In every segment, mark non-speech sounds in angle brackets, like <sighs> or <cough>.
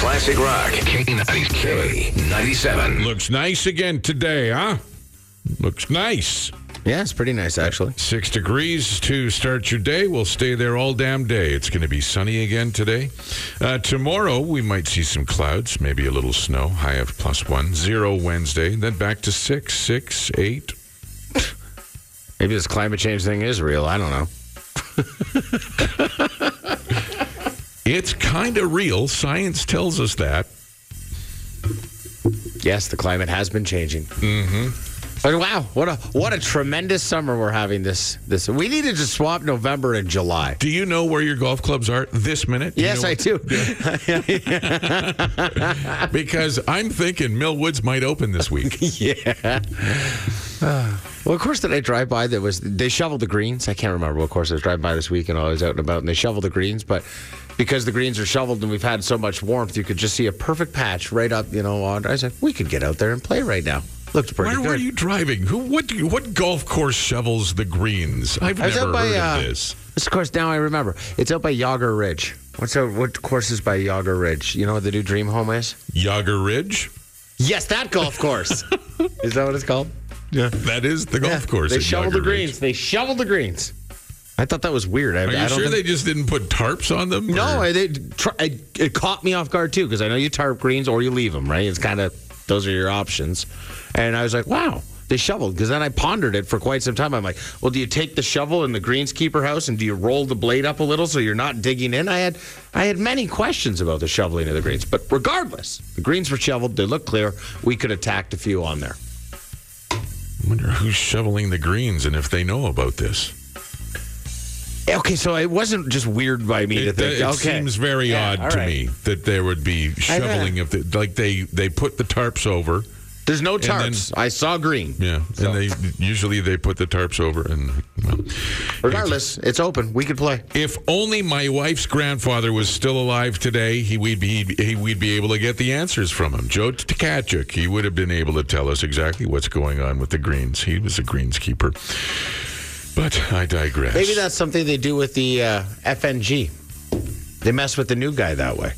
Classic Rock. K90, K97. Looks nice again today, huh? Looks nice. Yeah, it's pretty nice actually. Six degrees to start your day. We'll stay there all damn day. It's going to be sunny again today. Uh, tomorrow, we might see some clouds, maybe a little snow. High of plus plus one, zero Wednesday. Then back to six, six, eight. Maybe this climate change thing is real. I don't know. <laughs> It's kind of real. Science tells us that. Yes, the climate has been changing. Mm-hmm. But wow, what a what a tremendous summer we're having this this. We needed to swap November and July. Do you know where your golf clubs are this minute? Do you Yes, know I do. <laughs> Because I'm thinking Mill Woods might open this week. <laughs> yeah. <sighs> well, of course, that I drive by? That was they shoveled the greens. I can't remember what course I was driving by this week, and I was out and about, and they shoveled the greens. But because the greens are shoveled and we've had so much warmth, you could just see a perfect patch right up. You know, on. I said we could get out there and play right now. Looked pretty Where good. were you driving? Who? What? do you- What golf course shovels the greens? I've I was never out by heard uh, of this. This course now I remember. It's out by Jagare Ridge. What's out? What course is by Jagare Ridge? You know what the new Dream Home is? Jagare Ridge. Yes, that golf course. <laughs> is that what it's called? Yeah, that is the golf course. They at shoveled Jagare the Ridge. greens. They shoveled the greens. I thought that was weird. I, Are you I don't sure think- they just didn't put tarps on them? No, they, tr- it caught me off guard too because I know you tarp greens or you leave them, right? It's kind of those are your options. And I was like, wow, they shoveled because then I pondered it for quite some time. I'm like, well, do you take the shovel in the greenskeeper house and do you roll the blade up a little so you're not digging in? I had I had many questions about the shoveling of the greens, but regardless, the greens were shoveled. They look clear. We could have tacked a few on there. I wonder who's shoveling the greens and if they know about this. Okay, so it wasn't just weird by me to It, think. it okay, seems very Yeah, odd all to right. me that there would be shoveling of the like they they put the tarps over. There's no then- tarps. I saw green. Yeah, So- and they usually they put the tarps over and. Well, Regardless, it's open. We could play. If only my wife's grandfather was still alive today, he we'd be he, we'd be able to get the answers from him. Joe Tkachuk, he would have been able to tell us exactly what's going on with the greens. He was a greenskeeper. But I digress. Maybe that's something they do with the uh, FNG. They mess with the new guy that way.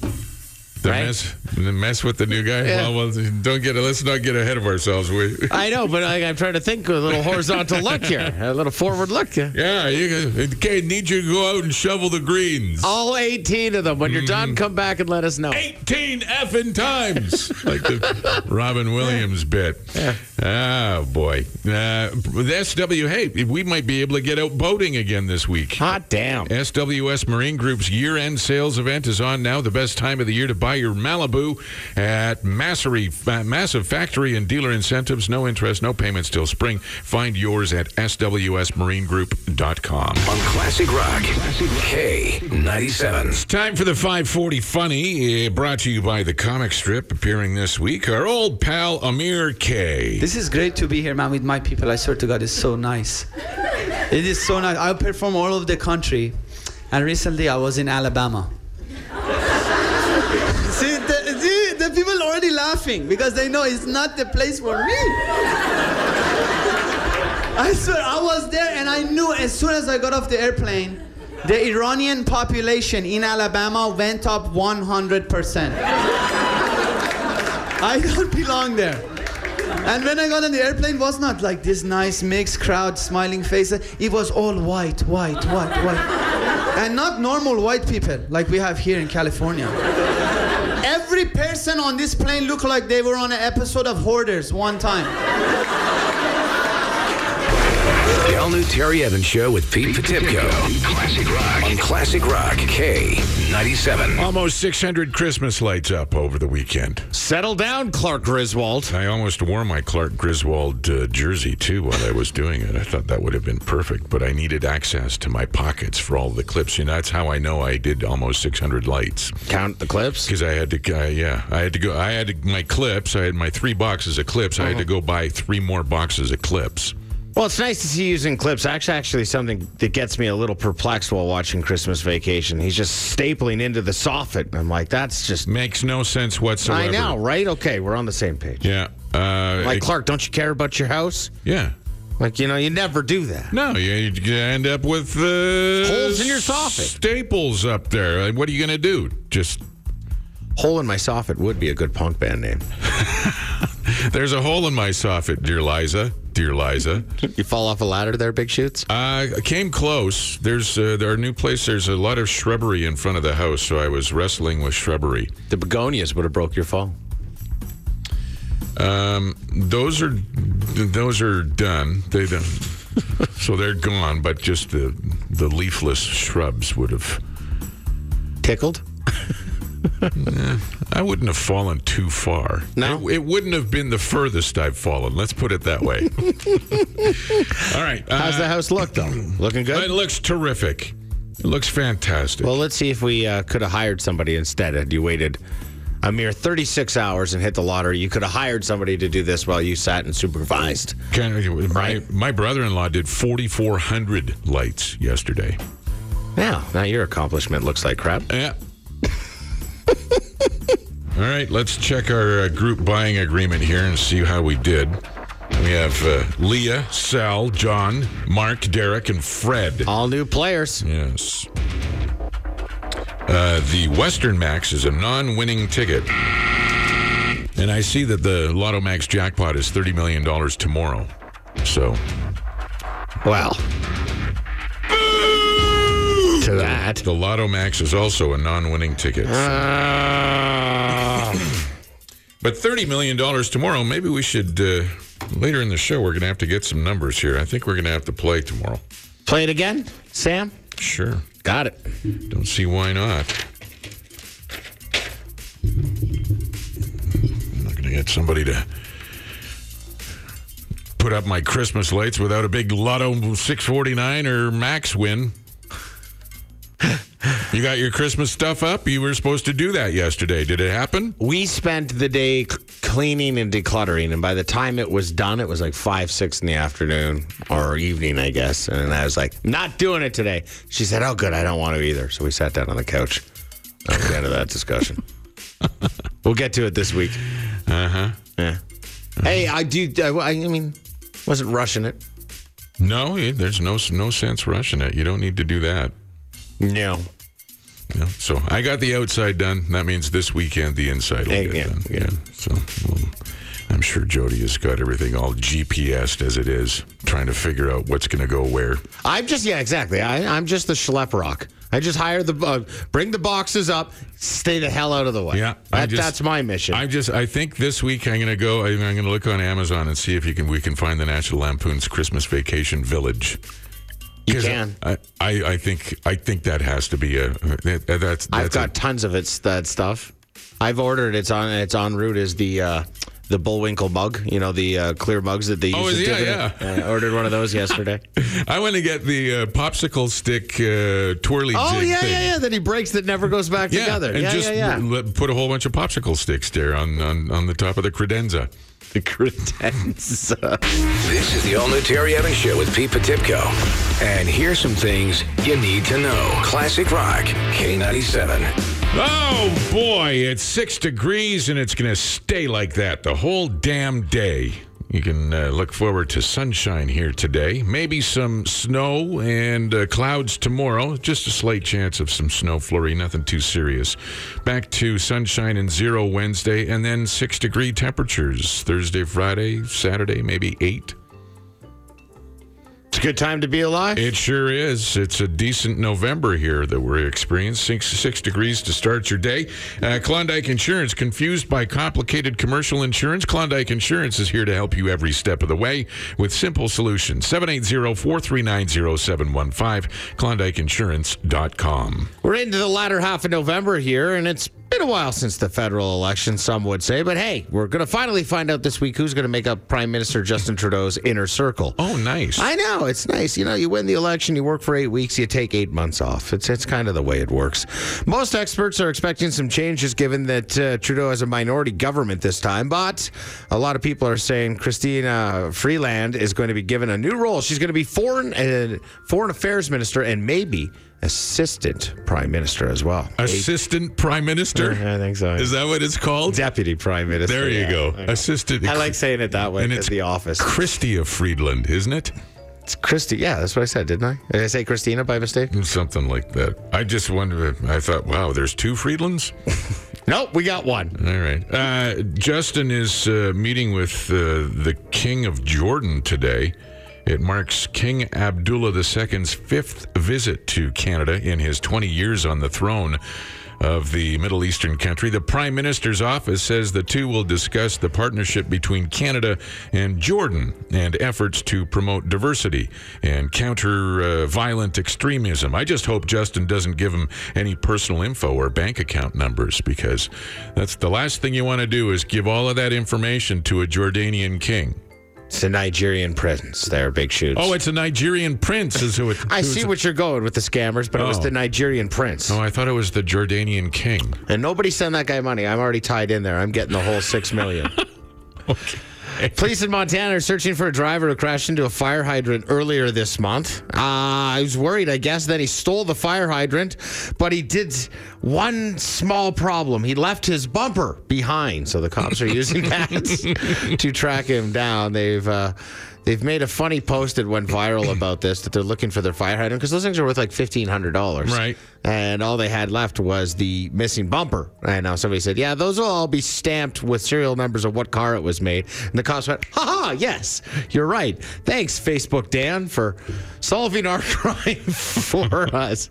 the right? mess mess with the new guy. Yeah. Well, well, don't get let's not get ahead of ourselves. We, <laughs> I know, but I, I'm trying to think a little horizontal <laughs> look here, a little forward look here. yeah, you, okay. Need you to go out and shovel the greens. All 18 of them. When you're done, come back and let us know. 18 effing times. <laughs> like the Robin Williams bit. Oh, boy. Uh, the SW, hey, we might be able to get out boating again this week. Hot damn. SWS Marine Group's year end sales event is on now. The best time of the year to buy your Malibu at Massery, uh, massive factory and dealer incentives. No interest, no payments till spring. Find yours at swsmarinegroup.com. On Classic Rock. Classic K97. It's Time for the 540 Funny, uh, brought to you by the comic strip appearing this week. Our old pal Amir K. This is great to be here, man, with my people. I swear to God, it's so nice. It is so nice. I perform all over the country, and recently I was in Alabama. Laughing because they know it's not the place for me. I swear, I was there, and I knew as soon as I got off the airplane, the Iranian population in Alabama went up 100%. I don't belong there. And when I got on the airplane, it was not like this nice mixed crowd, smiling faces. It was all white, white, white, white. And not normal white people like we have here in California. Every person on this plane looked like they were on an episode of Hoarders one time. The all new Terry Evans Show with Pete Potipcoe. Classic Rock. On Classic Rock. K97. Almost 600 Christmas lights up over the weekend. Settle down, Clark Griswold. I almost wore my Clark Griswold uh, jersey too while I was doing it. I thought that would have been perfect, but I needed access to my pockets for all the clips. You know, that's how I know I did almost 600 lights Count the clips. because I had to. Uh, yeah, I had to go. I had to, my clips. I had my three boxes of clips. I had to go buy three more boxes of clips. Well, it's nice to see you using clips. Actually, actually, something that gets me a little perplexed while watching Christmas Vacation. He's just stapling into the soffit. I'm like, that's just. Makes no sense whatsoever. I know, right? Okay, we're on the same page. Yeah. Uh, Like it- Clark, don't you care about your house? Yeah. Like you know, you never do that. No, you, you end up with uh, Holes in your soffit. Staples up there. Like, What are you going to do? Just Hole in My Soffit would be a good punk band name. <laughs> There's a hole in my soffit, dear Liza. Dear Liza. You fall off a ladder there, Big Shoots? I came close. There's uh, there are new place. There's a lot of shrubbery in front of the house, so I was wrestling with shrubbery. The begonias would have broke your fall. Um, those are those are done. They done. <laughs> so they're gone. But just the the leafless shrubs would have. Tickled? <laughs> I wouldn't have fallen too far. No? it, it wouldn't have been the furthest I've fallen. Let's put it that way. <laughs> All right. How's uh, the house look, though? Looking good. It looks terrific. It looks fantastic. Well, let's see if we uh, could have hired somebody instead. Had you waited a mere 36 hours and hit the lottery, you could have hired somebody to do this while you sat and supervised. Kind of- my, Right. my brother-in-law did 4,400 lights yesterday. Yeah, now your accomplishment looks like crap. Yeah. All right, let's check our uh, group buying agreement here and see how we did. We have uh, Leah, Sal, John, Mark, Derek, and Fred. All new players. Yes. Uh, the Western Max is a non-winning ticket. And I see that the Lotto Max jackpot is $30 million tomorrow. So, Well, to that. the Lotto Max is also a non-winning ticket. Uh, But $30 million tomorrow, maybe we should, uh, later in the show, we're going to have to get some numbers here. I think we're going to have to play tomorrow. play it again, Sam? Sure. Got it. Don't see why not. I'm not going to get somebody to put up my Christmas lights without a big Lotto 649 or Max win. You got your Christmas stuff up? You were supposed to do that yesterday. Did it happen? We spent the day cleaning and decluttering, and by the time it was done, it was like five, six in the afternoon or evening, I guess. And I was like, "Not doing it today." She said, "Oh, good, I don't want to either." So we sat down on the couch. That was the end of that discussion. <laughs> we'll get to it this week. Uh huh. Yeah. Hey, I do. I, I mean, wasn't rushing it. No, there's no no sense rushing it. You don't need to do that. No. Yeah. So I got the outside done. That means this weekend the inside will get yeah, done. yeah. So well, I'm sure Jody has got everything all GPSed as it is, trying to figure out what's going to go where. I'm just yeah, exactly. I, I'm just the Schleprock. I just hire the uh, bring the boxes up, stay the hell out of the way. Yeah, that, just- that's my mission. I just I think this week I'm going to go. I'm going to look on Amazon and see if you can we can find the National Lampoon's Christmas Vacation Village. You 'Cause can. I, I I think I think that has to be a that, that's that's I've a- got tons of it's that stuff. I've ordered. It's on. It's en route. Is the uh, the Bullwinkle mug? You know the uh, clear mugs that they use. Oh, as is- yeah. I ordered one of those <laughs> yesterday. I went to get the uh, popsicle stick uh, twirly oh jig yeah, thing. yeah, yeah. That he breaks that never goes back together. and yeah, just yeah, yeah. put a whole bunch of popsicle sticks there on, on, on the top of the credenza. The credenza. This is the all new Terry Evans Show with Pete Potipcoe. And here's some things you need to know. Classic Rock, K97. Oh boy, it's six degrees and it's going to stay like that the whole damn day. You can uh, look forward to sunshine here today. Maybe some snow and uh, clouds tomorrow. Just a slight chance of some snow flurry, nothing too serious. Back to sunshine and zero Wednesday, and then six degree temperatures Thursday, Friday, Saturday, maybe eight. Good time to be alive. It sure is. It's a decent November here that we're experiencing. Six, six degrees to start your day. Uh, Klondike Insurance, confused by complicated commercial insurance? Klondike Insurance is here to help you every step of the way with simple solutions. 780-439-0715, KlondykeInsurance.com. We're into the latter half of November here, and it's been a while since the federal election, some would say. But hey, we're going to finally find out this week who's going to make up Prime Minister Justin Trudeau's inner circle. Oh, nice. I know it's nice. You know, you win the election, you work for eight weeks, you take eight months off. It's it's kind of the way it works. Most experts are expecting some changes, given that uh, Trudeau has a minority government this time. But a lot of people are saying Christina Freeland is going to be given a new role. She's going to be foreign uh, foreign affairs minister and maybe assistant prime minister as well. Assistant Prime Minister? <laughs> I think so. Is that what it's called? Deputy prime minister. There you yeah. go. I. Assistant. I like saying it that way And it's the office. Chrystia Friedland, isn't it? It's Christy. Yeah, that's what I said, didn't I? Did I say Christina by mistake? Something like that. I just wondered. I thought, wow, there's two Friedlands. <laughs> Nope, we got one. All right. Uh, Justin is uh, meeting with uh, the King of Jordan today. It marks King Abdullah II's fifth visit to Canada in his 20 years on the throne of the Middle Eastern country. The Prime Minister's office says the two will discuss the partnership between Canada and Jordan and efforts to promote diversity and counter uh, violent extremism. I just hope Justin doesn't give him any personal info or bank account numbers because that's the last thing you want to do is give all of that information to a Jordanian king. It's a Nigerian prince. They're big shoes. Oh, it's a Nigerian prince, is who it. I see what you're going with the scammers, but it was Oh. the Nigerian prince. Oh, I thought it was the Jordanian king. And nobody send that guy money. I'm already tied in there. I'm getting the whole six million. <laughs> <laughs> Police in Montana are searching for a driver who crashed into a fire hydrant earlier this month. Uh, I was worried, I guess, that he stole the fire hydrant, but he did one small problem. He left his bumper behind, so the cops are using <laughs> that to track him down. They've uh, they've made a funny post that went viral about this that they're looking for their fire hydrant because those things are worth like fifteen hundred dollars, Right. And all they had left was the missing bumper. And now somebody said, "Yeah, those will all be stamped with serial numbers of what car it was made." And the cops went, "Ha ha! Yes, you're right. Thanks, Facebook Dan, for solving our <laughs> crime for us."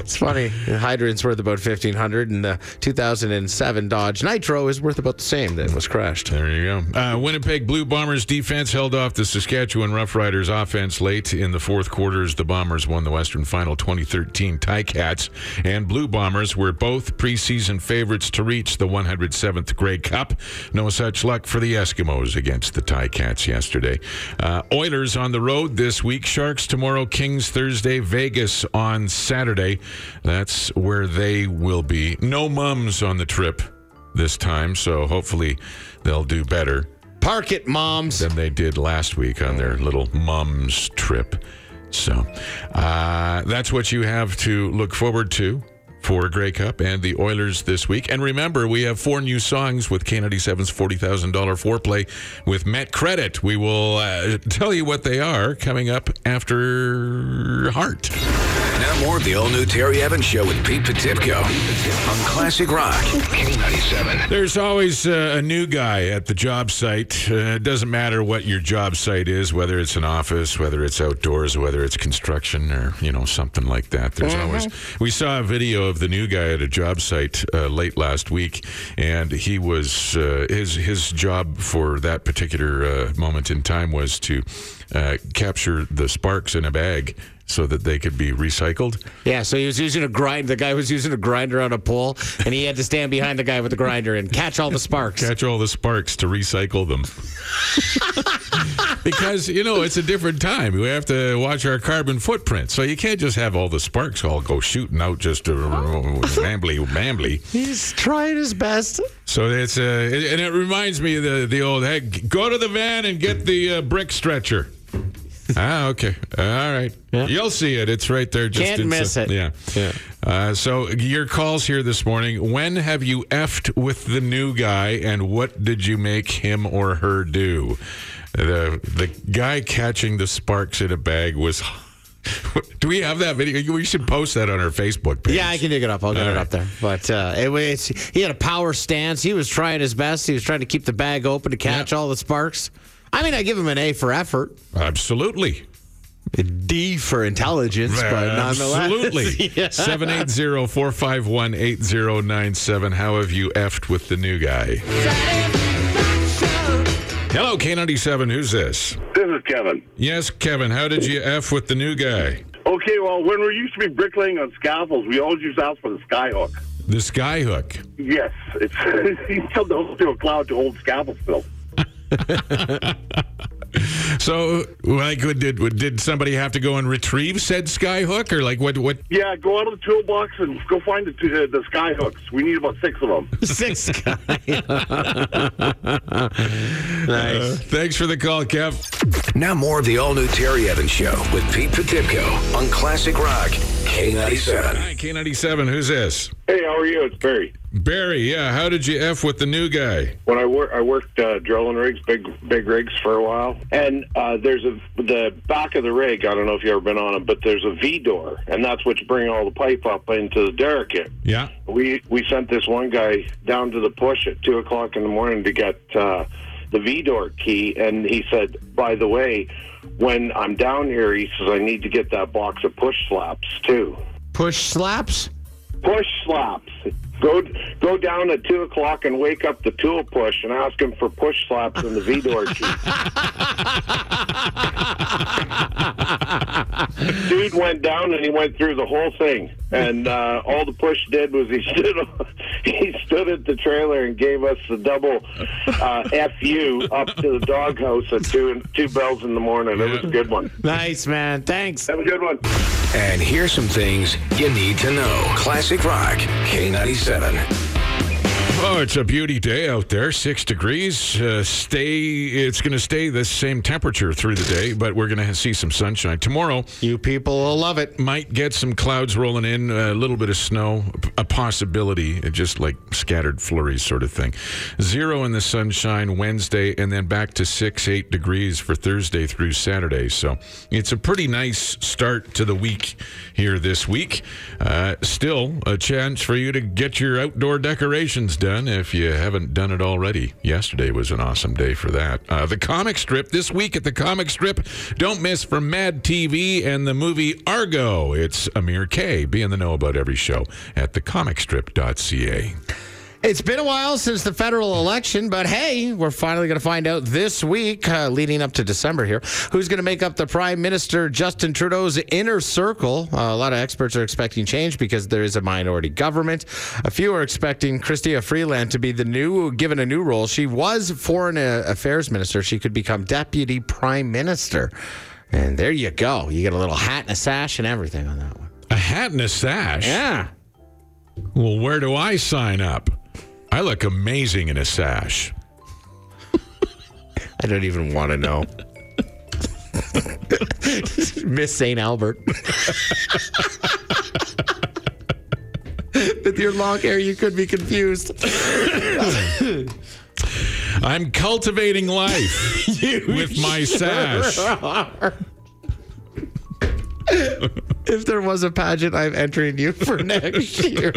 it's funny. The hydrant's worth about fifteen hundred, and the 2007 Dodge Nitro is worth about the same that was crashed. There you go. Uh, Winnipeg Blue Bombers defense held off the Saskatchewan Roughriders offense late in the fourth quarters. The Bombers won the Western Final 2013 Ticats, and Blue Bombers were both preseason favorites to reach the 107th Grey Cup. No such luck for the Eskimos against the Ticats yesterday. Uh, Oilers on the road this week. Sharks tomorrow. Kings Thursday. Vegas on Saturday. That's where they will be. No mums on the trip this time, so hopefully they'll do better Park it, moms. than they did last week on their little mums trip. So uh, that's what you have to look forward to for Grey Cup and the Oilers this week. And remember, we have four new songs with K97's $40,000 foreplay with Met Credit. We will uh, tell you what they are coming up after Heart. Now more of the all-new Terry Evans Show with Pete Potipcoe on Classic Rock K97. There's always uh, a new guy at the job site. Uh, it doesn't matter what your job site is, whether it's an office, whether it's outdoors, whether it's construction, or you know something like that. There's always. We saw a video of the new guy at a job site uh, late last week, and he was uh, his his job for that particular uh, moment in time was to uh, capture the sparks in a bag so that they could be recycled. Yeah, so he was using a grind. The guy was using a grinder on a pole, and he had to stand behind the guy with the grinder and catch all the sparks. catch all the sparks to recycle them. because, you know, it's a different time. We have to watch our carbon footprint. So you can't just have all the sparks all go shooting out just uh, mambly. He's trying his best. So it's, uh, and it reminds me of the, the old, hey, go to the van and get the uh, brick stretcher. Ah, okay. All right. Yeah. You'll see it. It's right there. Just Can't inside- miss it. Yeah. Yeah. Uh, so your calls here this morning. When have you effed with the new guy, and what did you make him or her do? The the guy catching the sparks in a bag was. <laughs> Do we have that video? We should post that on our Facebook page. Yeah, I can dig it up. I'll get All it right. up there. But uh, it, was he had a power stance. He was trying his best. He was trying to keep the bag open to catch Yeah. all the sparks. I mean, I give him an A for effort, Absolutely. a D for intelligence, but nonetheless, Absolutely. <laughs> Yeah. 780 451 8097. How have you effed with the new guy? Hello, K97. Who's this? This is Kevin. Yes, Kevin. How did you F with the new guy? Okay, well, when we used to be bricklaying on scaffolds, we always used to ask for the skyhook. The skyhook. Yes, it's you still don't a cloud to hold scaffolds still. <laughs> So, like, did did somebody have to go and retrieve said skyhook, or like what? What? Yeah, go out of the toolbox and go find the uh, the skyhooks. We need about six of them. <laughs> six guy. <laughs> Uh, thanks for the call, Kev. Now more of the all-new Terry Evans Show with Pete Potipcoe on Classic Rock K97. Hi, K97. Who's this? Hey, how are you? It's Barry. Barry. Yeah. How did you f with the new guy? When I work, I worked uh, drilling rigs, big big rigs for a while, and uh, there's a the back of the rig. I don't know if you've ever been on it, but there's a V door, and that's what you bring all the pipe up into the derrick. Yeah. We we sent this one guy down to the push at two o'clock in the morning to get uh, the V door key, and he said, "By the way, when I'm down here, he says I need to get that box of push slaps too. Push slaps? Push slaps. Go go down at two o'clock and wake up the tool push and ask him for push slaps in the V door key." Dude went down and he went through the whole thing, and uh, all the push did was he <laughs> stood he stood at the trailer and gave us the double uh, fu up to the doghouse at two two bells in the morning. It was a good one. Nice, man. Thanks. Have a good one. And here's some things you need to know. Classic Rock, K97. Oh, it's a beauty day out there. Six degrees. Uh, stay. It's going to stay the same temperature through the day, but we're going to see some sunshine tomorrow. You people will love it. Might get some clouds rolling in, a little bit of snow, a possibility, just like scattered flurries sort of thing. Zero in the sunshine Wednesday, and then back to six, eight degrees for Thursday through Saturday. So it's a pretty nice start to the week here this week. Uh, still, a chance for you to get your outdoor decorations done if you haven't done it already. Yesterday was an awesome day for that. Uh, the comic strip this week at the comic strip. Don't miss from Mad TV and the movie Argo. It's Amir K. Be in the know about every show at thecomicstrip.ca. It's been a while since the federal election, but hey, we're finally going to find out this week, uh, leading up to December here, who's going to make up the Prime Minister Justin Trudeau's inner circle. Uh, a lot of experts are expecting change because there is a minority government. A few are expecting Chrystia Freeland to be the new, given a new role. She was Foreign uh, Affairs Minister. She could become Deputy Prime Minister. And there you go. You get a little hat and a sash and everything on that one. A hat and a sash? Yeah. Well, where do I sign up? I look amazing in a sash. <laughs> I don't even want to know. <laughs> Miss St. Albert. With your long hair, you could be confused. I'm cultivating life <laughs> with my sash. if there was a pageant, I'm entering you for next year.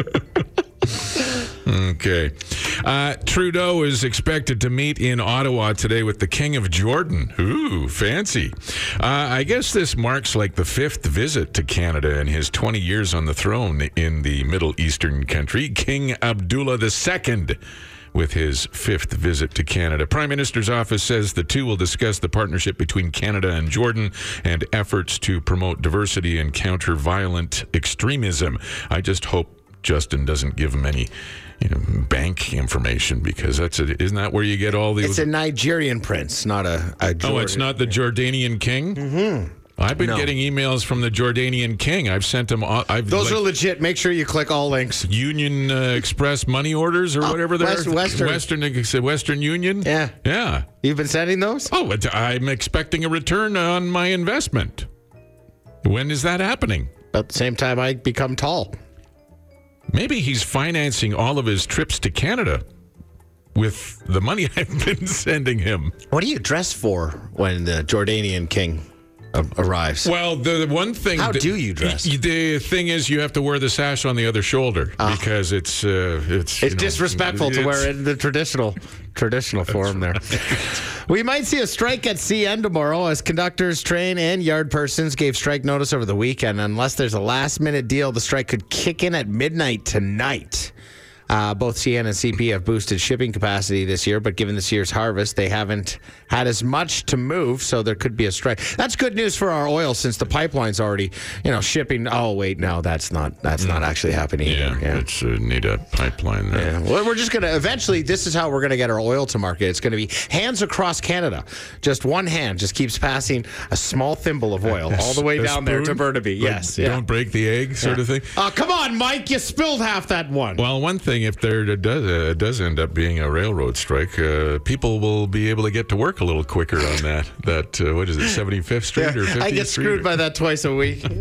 Okay. Uh, Trudeau is expected to meet in Ottawa today with the King of Jordan. Ooh, fancy. Uh, I guess this marks like the fifth visit to Canada in his 20 years on the throne in the Middle Eastern country. King Abdullah II with his fifth visit to Canada. Prime Minister's office says the two will discuss the partnership between Canada and Jordan and efforts to promote diversity and counter violent extremism. I just hope Justin doesn't give him any you know, bank information because that's a, isn't that where you get all these? It's a Nigerian prince, not a, a oh, it's not the Jordanian king. Mm-hmm. I've been No. getting emails from the Jordanian king. I've sent all- I've Those like, are legit. Make sure you click all links. Union uh, Express money orders or whatever they're West- Western. Western Western Union. Yeah. yeah. You've been sending those? Oh, I'm expecting a return on my investment. When is that happening? About the same time I become tall. Maybe he's financing all of his trips to Canada with the money <laughs> I've been sending him. What do you dress for when the Jordanian king arrives? Well, the, the one thing. How that- do you dress? The thing is, you have to wear the sash on the other shoulder because it's uh, it's It's know, disrespectful to wear it in the traditional traditional form there. <laughs> we might see a strike at CN tomorrow as conductors, train, and yard persons gave strike notice over the weekend. Unless there's a last minute deal, the strike could kick in at midnight tonight. Uh, both CN and CP have boosted shipping capacity this year, but given this year's harvest, they haven't had as much to move, so there could be a strike. That's good news for our oil since the pipeline's already, you know, shipping. Oh wait, no, that's not that's not actually happening. Yeah, either. it's uh, need a pipeline there. Yeah. Well, we're just going to eventually, this is how we're going to get our oil to market. It's going to be hands across Canada. Just one hand just keeps passing a small thimble of oil <laughs> all the way A down there to? Burnaby. Like, yes. yeah. Don't break the egg, sort of thing. Oh, come on, Mike. You spilled half that one. Well, one thing, if there does uh, does end up being a railroad strike, uh, people will be able to get to work a little quicker on that. <laughs> That uh, what is it, Seventy Fifth Street or 50th I get Street? screwed by that twice a week. <laughs>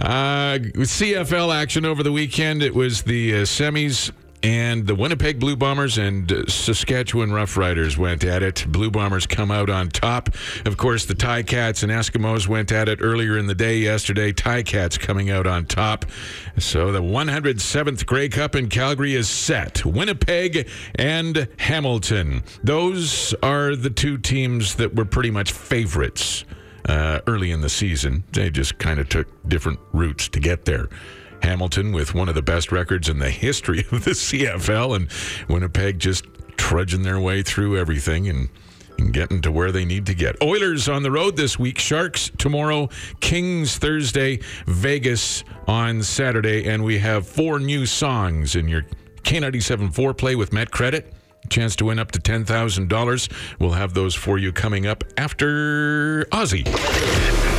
Uh, CFL action over the weekend. It was the uh, semis. And the Winnipeg Blue Bombers and uh, Saskatchewan Roughriders went at it. Blue Bombers come out on top. Of course, the Ticats and Eskimos went at it earlier in the day yesterday. Ticats coming out on top. So the 107th Grey Cup in Calgary is set. Winnipeg and Hamilton. Those are the two teams that were pretty much favorites uh, early in the season. They just kind of took different routes to get there. Hamilton with one of the best records in the history of the CFL, and Winnipeg just trudging their way through everything and, and getting to where they need to get. Oilers on the road this week, Sharks tomorrow, Kings Thursday, Vegas on Saturday, and we have four new songs in your K97 foreplay with Met Credit. Chance to win up to $10,000. We'll have those for you coming up after Ozzy.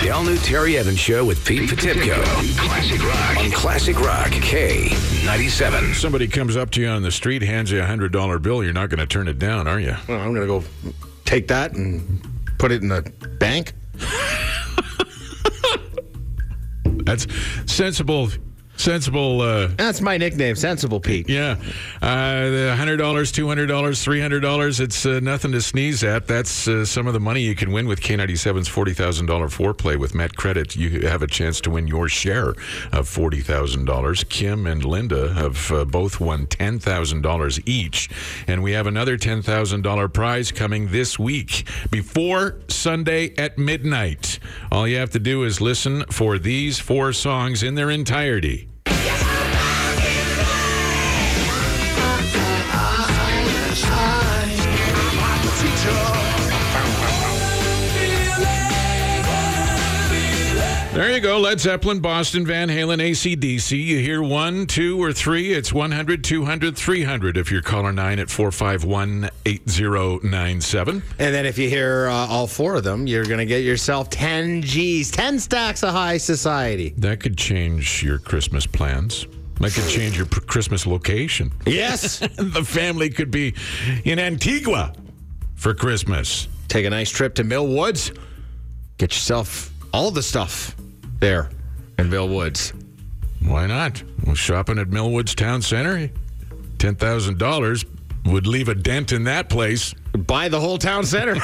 The all new Terry Evans Show with Pete Potipcoe. Classic Rock. On Classic Rock K97. Somebody comes up to you on the street, hands you a $100 bill, you're not going to turn it down, are you? Well, I'm going to go take that and put it in the bank. That's sensible sensible. Uh, That's my nickname, Sensible Pete. Yeah, uh, the hundred dollars, two hundred dollars, three hundred dollars. It's uh, nothing to sneeze at. That's uh, some of the money you can win with K97's forty thousand dollar foreplay with Met Credit. You have a chance to win your share of forty thousand dollars. Kim and Linda have uh, both won ten thousand dollars each, and we have another ten thousand dollar prize coming this week before Sunday at midnight. All you have to do is listen for these four songs in their entirety. There you go. Led Zeppelin, Boston, Van Halen, ACDC. You hear one, two, or three. It's 100, 200, 300 if you're caller 9 at 451 8097. And then if you hear uh, all four of them, you're going to get yourself 10 G's, 10 stacks of high society. That could change your Christmas plans. That could change your Christmas location. Yes. <laughs> the family could be in Antigua for Christmas. Take a nice trip to Mill Woods. Get yourself all the stuff there in Mill Woods. Why not? Well, shopping at Millwoods Town Center, $10,000 would leave a dent in that place. Buy the whole town center.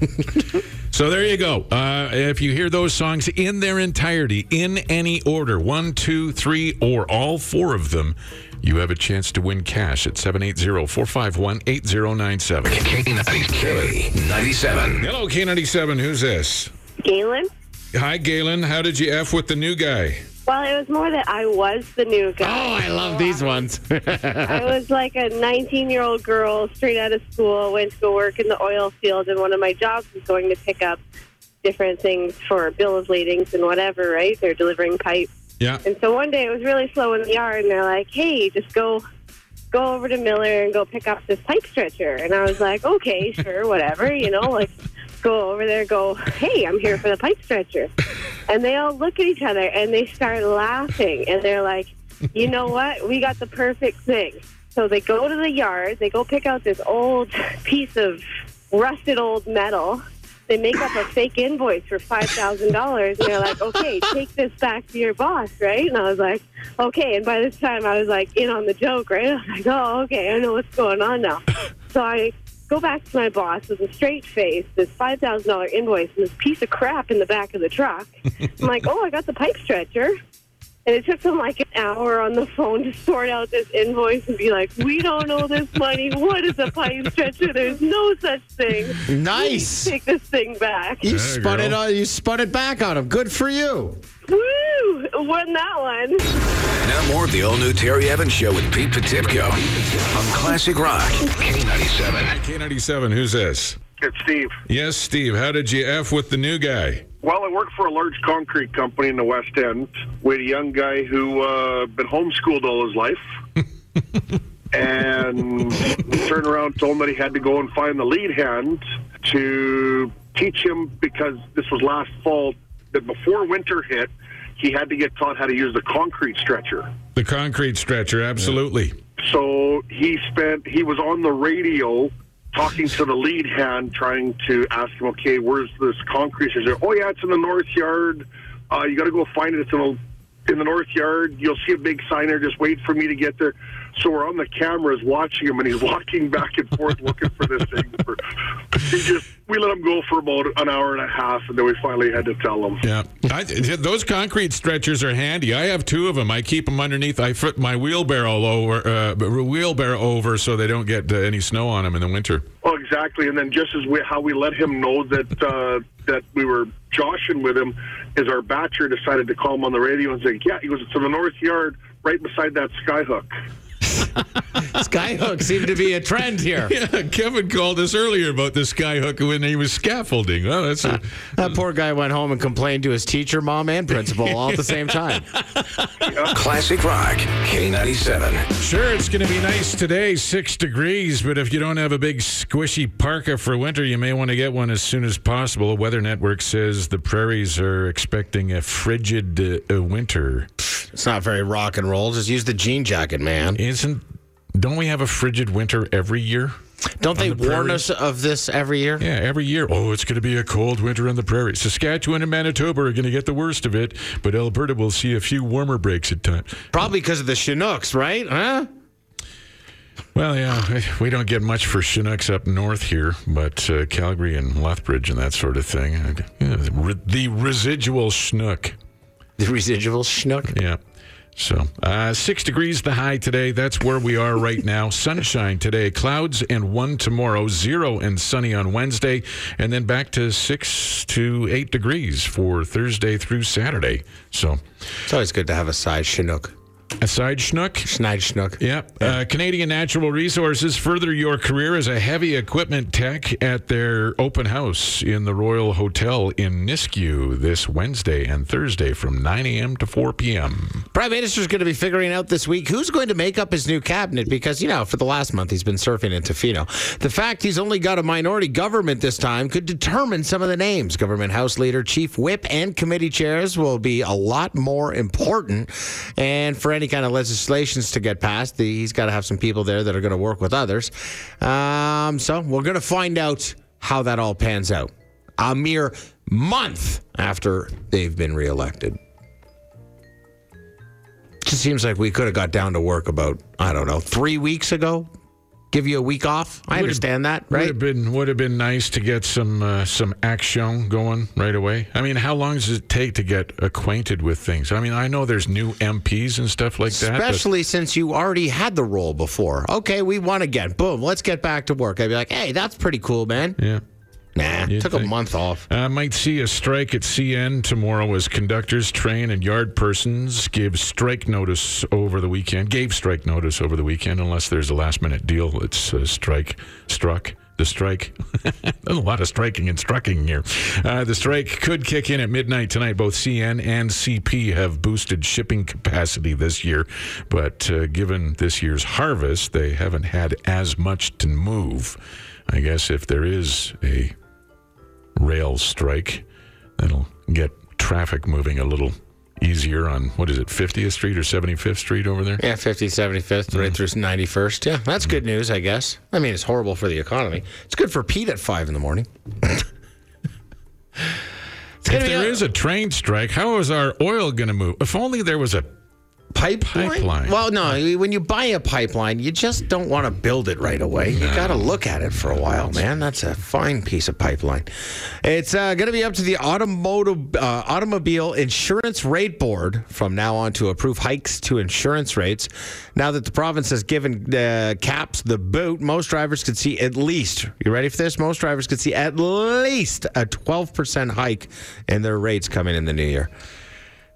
<laughs> <laughs> So there you go. Uh, if you hear those songs in their entirety, in any order, one, two, three, or all four of them, you have a chance to win cash at 780-451-8097. K97. Hello, K97. Who's this? Galen? Hi, Galen. How did you F with the new guy? Well, it was more that I was the new guy. oh. I love these ones. <laughs> I was like a 19 year old girl straight out of school, went to go work in the oil field, and one of my jobs was going to pick up different things for bill of ladings and whatever, right? They're delivering pipes. Yeah. And so one day it was really slow in the yard, and they're like, hey, just go. Go over to Miller and go pick up this pipe stretcher. And I was like, okay, sure, whatever, you know, like go over there, go, hey, I'm here for the pipe stretcher. And they all look at each other and they start laughing. And they're like, you know what? We got the perfect thing. So they go to the yard, they go pick out this old piece of rusted old metal. They make up a fake invoice for $5,000. And they're like, okay, take this back to your boss, right? And I was like, okay. And by this time, I was like in on the joke, right? <laughs> I was like, oh, okay, I know what's going on now. So I go back to my boss with a straight face, this five thousand dollar invoice, and this piece of crap in the back of the truck. I'm like, oh, I got the pipe stretcher. And it took them like an hour on the phone to sort out this invoice and be like, we don't owe this money. What is a pipe stretcher? There's no such thing. nice. Take this thing back. You There, spun it girl. on, you spun it back on him. Good for you. Woo! Won that one. Now more of the all new Terry Evans Show with Pete Potipcoe on Classic Rock K97. K97, who's this? It's Steve. Yes, Steve. How did you F with the new guy? Well, I work for a large concrete company in the West End. We had a young guy who uh, been homeschooled all his life, <laughs> and turned around told him that he had to go and find the lead hand to teach him because this was last fall. That before winter hit, he had to get taught how to use the concrete stretcher. The concrete stretcher, absolutely. So he spent, he was on the radio talking to the lead hand, trying to ask him, okay, where's this concrete? He said, oh, yeah, it's in the north yard. uh, you got to go find it. It's in, a, in the north yard. You'll see a big sign there. Just wait for me to get there. So we're on the cameras watching him, and he's walking back and forth looking for this thing. For, he just we let him go for about an hour and a half, and then we finally had to tell him. Yeah, I, those concrete stretchers are handy. I have two of them. I keep them underneath. I put my wheelbarrow over, uh, wheelbarrow over, so they don't get uh, any snow on them in the winter. Oh, exactly. And then just as we how we let him know that uh, that we were joshing with him, is our batcher decided to call him on the radio and say, "Yeah," he "It's in the north yard, right beside that skyhook." <laughs> Skyhook seemed to be a trend here. <laughs> Yeah, Kevin called us earlier about the skyhook when he was scaffolding. Oh, that's a, That poor guy went home and complained to his teacher, mom, and principal all at the same time. <laughs> Classic Rock, K97. sure. It's going to be nice today, six degrees. But if you don't have a big squishy parka for winter, you may want to get one as soon as possible. The Weather Network says the prairies are expecting a frigid uh, uh, winter. It's not very rock and roll. Just use the jean jacket, man. Isn't? Don't we have a frigid winter every year? Don't they the warn prairies? us of this every year? Yeah, every year. Oh, it's going to be a cold winter on the prairies. Saskatchewan and Manitoba are going to get the worst of it, but Alberta will see a few warmer breaks at times. Probably because of the Chinooks, right? Huh? Well, yeah, <laughs> we don't get much for Chinooks up north here, but uh, Calgary and Lethbridge and that sort of thing. Yeah, the the residual schnook. The residual schnook. Yeah. So, uh, six degrees the high today. That's where we are right now. Sunshine today, clouds and one tomorrow, zero and sunny on Wednesday, and then back to six to eight degrees for Thursday through Saturday. So, It's always good to have a side Chinook. Aside schnook. Schneid schnook. Yep. Uh, Canadian Natural Resources further your career as a heavy equipment tech at their open house in the Royal Hotel in Nisku this Wednesday and Thursday from 9 a.m. to 4 p.m. Prime Minister's going to be figuring out this week who's going to make up his new cabinet because, you know, for the last month he's been surfing in Tofino. The fact he's only got a minority government this time could determine some of the names. Government House Leader, Chief Whip, and committee chairs will be a lot more important. And for any kind of legislations to get passed, the, he's got to have some people there that are going to work with others. Um, so we're going to find out how that all pans out a mere month after they've been reelected just seems like we could have got down to work about I don't know three weeks ago. Give you a week off. I understand that, Would right? have been would have been nice to get some uh, some action going right away. I mean, how long does it take to get acquainted with things? I mean, I know there's new MPs and stuff like that. but- Especially since you already had the role before. Okay, we won again. Boom, let's get back to work. I'd be like, hey, that's pretty cool, man. yeah. Nah, You'd took a month off. I might see a strike at CN tomorrow as conductors, train, and yard persons give strike notice over the weekend. Gave strike notice over the weekend, unless there's a last minute deal. It's uh, strike struck. The strike. <laughs> There's a lot of striking and strucking here. Uh, the strike could kick in at midnight tonight. Both CN and CP have boosted shipping capacity this year, but uh, given this year's harvest, they haven't had as much to move. I guess if there is a rail strike. That'll get traffic moving a little easier on what is it, 50th Street or 75th Street over there? Yeah, 50, 75th, right mm. through 91st. Yeah, that's good mm. news, I guess. I mean, it's horrible for the economy. It's good for Pete at 5 in the morning. <laughs> If there a- is a train strike, how is our oil going to move? If only there was a pipeline? Pipeline. Well, no. When you buy a pipeline, you just don't want to build it right away. You got to look at it for a while, man. That's a fine piece of pipeline. It's uh, going to be up to the automotive uh, automobile insurance rate board from now on to approve hikes to insurance rates. Now that the province has given uh, caps the boot, most drivers could see at least. You ready for this? Most drivers could see at least a twelve percent hike in their rates coming in the new year.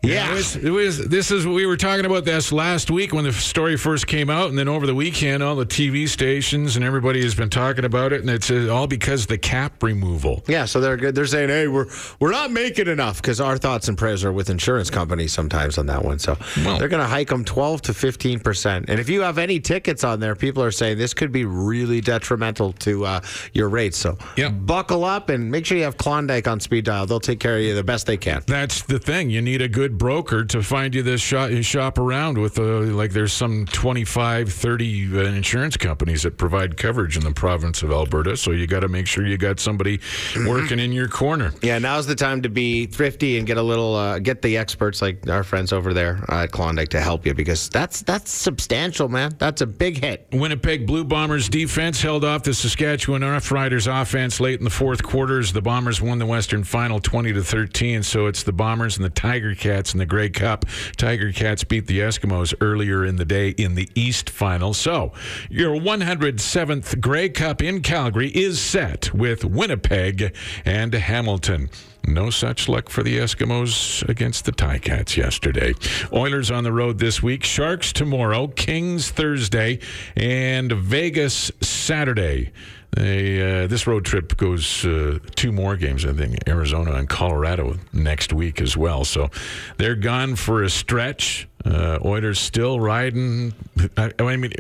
Yeah. It was, it was. This is we were talking about this last week when the story first came out, and then over the weekend, all the TV stations and everybody has been talking about it, and it's uh, all because the cap removal. Yeah, so they're good. They're saying, "Hey, we're we're not making enough," because our thoughts and prayers are with insurance companies sometimes on that one. So Well- they're going to hike them twelve to fifteen percent. And if you have any tickets on there, people are saying this could be really detrimental to uh, your rates. So Yeah. buckle up and make sure you have Klondike on speed dial. They'll take care of you the best they can. That's the thing. You need a good good broker to find you this shop, you shop around with. Uh, like there's some 25, 30 uh, insurance companies that provide coverage in the province of Alberta. So you got to make sure you got somebody working in your corner. Yeah, now's the time to be thrifty and get a little, uh, get the experts like our friends over there at Klondike to help you because that's that's substantial, man. That's a big hit. Winnipeg Blue Bombers defense held off the Saskatchewan Roughriders offense late in the fourth quarters. The Bombers won the Western Final 20 to 13. So it's the Bombers and the Tiger Cats in the Grey Cup. Tiger Cats beat the Eskimos earlier in the day in the East Final. So your 107th Grey Cup in Calgary is set with Winnipeg and Hamilton. No such luck for the Eskimos against the Ticats yesterday. Oilers on the road this week. Sharks tomorrow. Kings Thursday. And Vegas Saturday. They, uh, this road trip goes uh, two more games, I think, Arizona and Colorado next week as well. So they're gone for a stretch. Uh, Oilers still riding. I, I mean,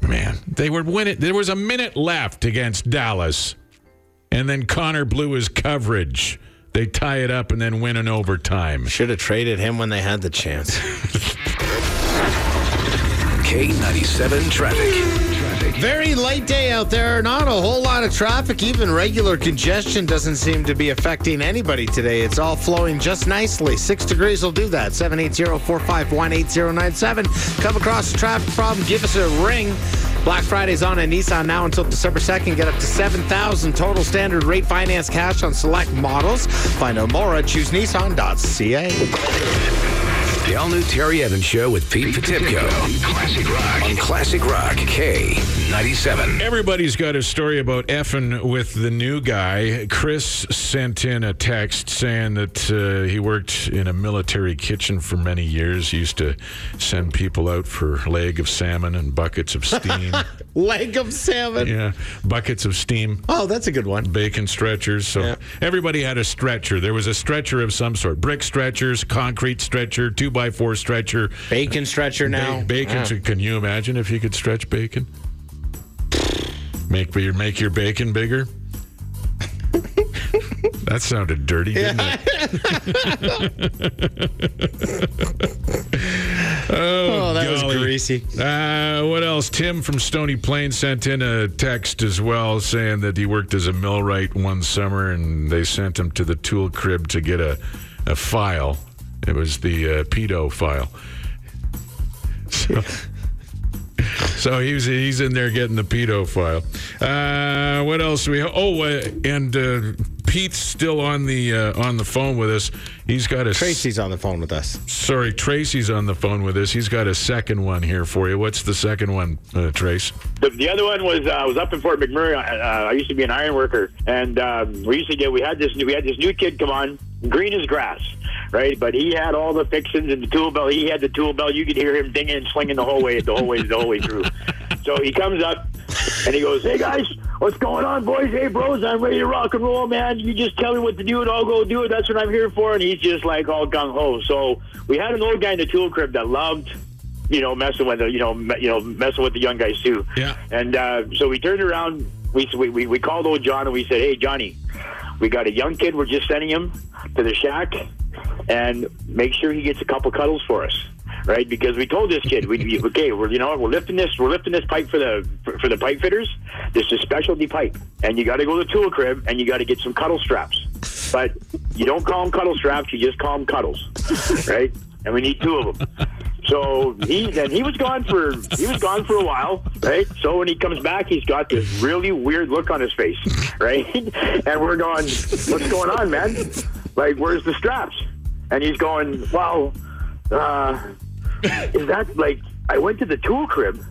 man, they were winning. There was a minute left against Dallas, and then Connor blew his coverage. They tie it up and then win in overtime. Should have traded him when they had the chance. K97 traffic. Very light day out there. Not a whole lot of traffic. Even regular congestion doesn't seem to be affecting anybody today. It's all flowing just nicely. Six degrees will do that. 780-451-8097. Come across a traffic problem, give us a ring. Black Friday's on at Nissan now until December 2nd. Get up to 7000 total standard rate finance cash on select models. Find out more at choosenissan.ca. The all new Terry Evans Show with Pete Potipcoe. Classic Rock. On Classic Rock K97. Everybody's got a story about effing with the new guy. Chris sent in a text saying that uh, he worked in a military kitchen for many years. He used to send people out for leg of salmon and buckets of steam. <laughs> Leg of salmon. yeah, buckets of steam. Oh, that's a good one. bacon stretchers. So Yeah. everybody had a stretcher. There was a stretcher of some sort: brick stretchers, concrete stretcher, two by four stretcher. Bacon stretcher now. Ba- bacon. Yeah. Can you imagine if you could stretch bacon? Make your make your bacon bigger. <laughs> that sounded dirty, didn't it? <laughs> Oh, that was greasy. Uh, what else? Tim from Stony Plain sent in a text as well saying that he worked as a millwright one summer and they sent him to the tool crib to get a, a file. It was the uh, pedo file. So, <laughs> so he was, he's in there getting the pedo file. Uh, what else do we? Oh, uh, and uh, Pete's still on the uh, on the phone with us. He's got a Tracy's on the phone with us. Sorry, Tracy's on the phone with us. He's got a second one here for you. What's the second one, uh, Trace? The, the other one was uh, I was up in Fort McMurray. Uh, I used to be an iron worker, and um, we used to get we had this we had this new kid come on, green as grass, right? But he had all the fixings and the tool belt. He had the tool belt. You could hear him dinging and swinging the whole way, the whole way, the whole way through. <laughs> So he comes up and he goes, "Hey guys, what's going on, boys? Hey bros, I'm ready to rock and roll, man. You just tell me what to do and I'll go do it. That's what I'm here for." And he's just like all gung ho. So we had an old guy in the tool crib that loved you know, messing with the, you know, me, you know, messing with the young guys too. Yeah. And uh, so we turned around. We, we we called old John and we said, "Hey, Johnny, we got a young kid. We're just sending him to the shack, and make sure he gets a couple cuddles for us." Right, because we told this kid, we, <laughs> okay, we're you know we're lifting this, we're lifting this pipe for the for, for the pipe fitters. This is specialty pipe, and you got to go to the tool crib and you got to get some cuddle straps. But you don't call them cuddle straps, you just call them cuddles, <laughs> right? And we need two of them. So he and he was gone for he was gone for a while, right? So when he comes back, he's got this really weird look on his face, right? <laughs> And we're going, "What's going on, man? Like, where's the straps?" And he's going, "Well, uh, is that like I went to the tool crib,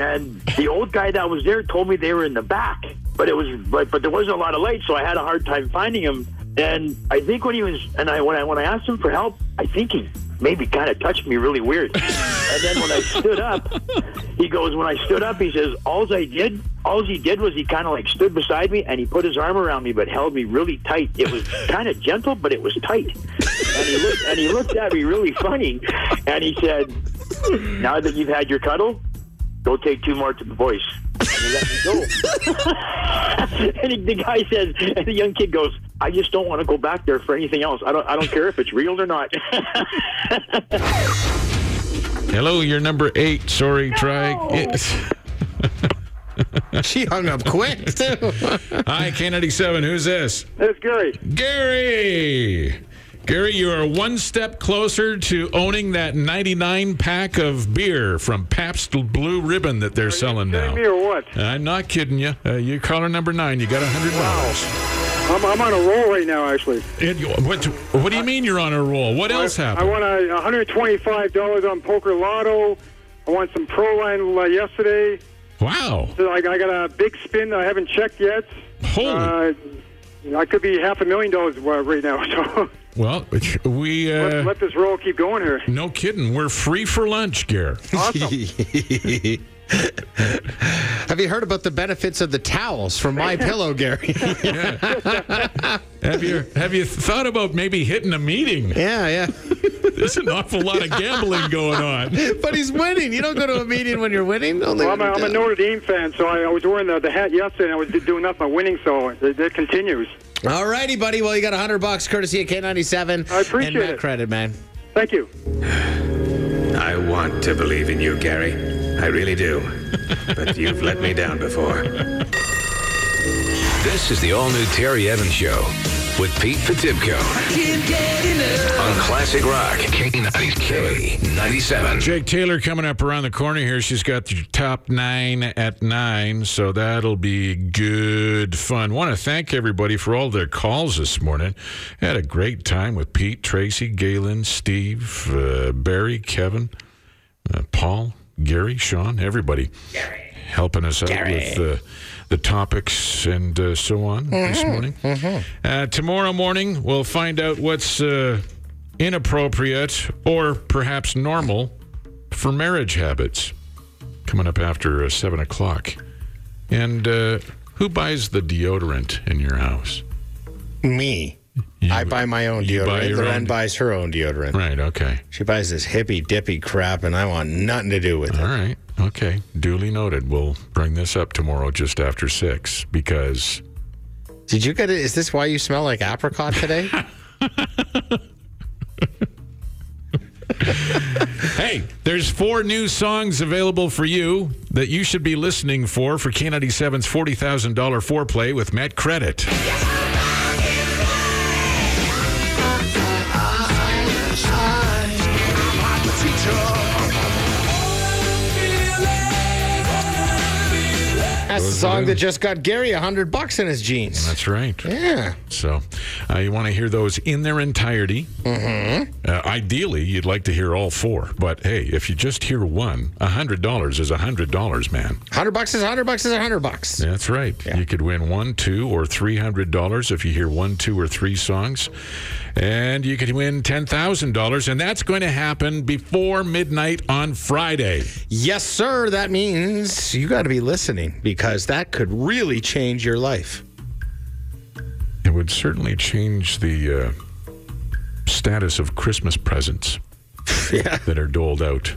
and the old guy that was there told me they were in the back, but it was but but there wasn't a lot of light, so I had a hard time finding him. And I think when he was and I when I when I asked him for help, I think he maybe kind of touched me really weird. and then when I stood up, he goes, when I stood up, he says, all I did, all he did was he kind of like stood beside me and he put his arm around me, but held me really tight. It was kind of gentle, but it was tight. And he looked and he looked at me really funny, and he said, now that you've had your cuddle, go take two more to the voice. And he let me go. and he, the guy says, and the young kid goes, I just don't want to go back there for anything else. I don't. I don't care if it's real or not. <laughs> Hello, you're number eight. Sorry, try. Yes. She hung up quick too. Hi, K97. Who's this? It's Gary. Gary. Gary, you are one step closer to owning that 99 pack of beer from Pabst Blue Ribbon that they're selling now. Me or what? I'm not kidding you. Uh, you caller number nine. You got a hundred dollars. I'm, I'm on a roll right now, actually. What, what do you mean you're on a roll? What else I, I won a $125 on Poker Lotto. I won some Pro Line uh, yesterday. Wow. So I, I got a big spin I haven't checked yet. Holy. Uh, I could be half a million dollars uh, right now. <laughs> So Well, <laughs> we let, uh, let this roll keep going here. no kidding. We're free for lunch, Gare. <laughs> Have you heard about the benefits of the towels from My <laughs> Pillow, Gary? Have you have you thought about maybe hitting a meeting? yeah, yeah. There's an awful lot of gambling going on. But he's winning. You don't go to a meeting when you're winning. Only Well, I'm, when a, you're I'm a. Notre Dame fan, so I, I was wearing the, the hat yesterday, and I was doing nothing but winning, so it, it continues. All righty, buddy. Well, you got a hundred bucks courtesy of K97. I appreciate and Matt it. Credit, man. Thank you. I want to believe in you, Gary. I really do. But <laughs> you've let me down before. This is the all-new Terry Evans Show with Pete Potipcoe on Classic Rock K97. Jake Taylor coming up around the corner here. She's got the top nine at nine, so that'll be good fun. Want to thank everybody for all their calls this morning. Had a great time with Pete, Tracy, Galen, Steve, uh, Barry, Kevin, uh, Paul, Gary, Sean, everybody helping us out with uh, the topics and uh, so on this morning. Uh, tomorrow morning, we'll find out what's uh, inappropriate or perhaps normal for marriage habits. Coming up after uh, 7 o'clock. And uh, who buys the deodorant in your house? Me. I buy my own you buy deodorant. your Loren own- buys her own deodorant. Right, okay. She buys this hippy dippy crap, and I want nothing to do with All it. right, okay. Duly noted. We'll bring this up tomorrow just after 6 because Did you get it? Is this why you smell like apricot today? <laughs> Hey, there's four new songs available for you that you should be listening for for K97's $40,000 foreplay with Matt Credit. That's the song that just got Gary a hundred bucks in his jeans. That's right. Yeah. So uh, you want to hear those in their entirety. Mm-hmm. Uh, ideally, you'd like to hear all four. But hey, if you just hear one, a $100 is a $100, man. Hundred bucks is a hundred bucks is a hundred bucks. That's right. You could win one, two, or three hundred dollars if you hear one, two, or three songs, and you could win ten thousand dollars, and that's going to happen before midnight on Friday. Yes, sir. That means you got to be listening because that could really change your life. It would certainly change the uh, status of Christmas presents <laughs> Yeah. that are doled out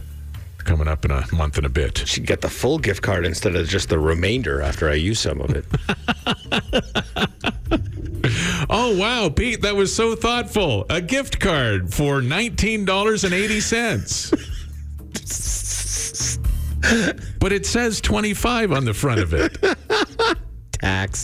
coming up in a month and a bit. Should get the full gift card instead of just the remainder after I use some of it. <laughs> <laughs> Oh wow, Pete, that was so thoughtful. A gift card for nineteen dollars and eighty cents. <laughs> but it says twenty five on the front of it. Tax.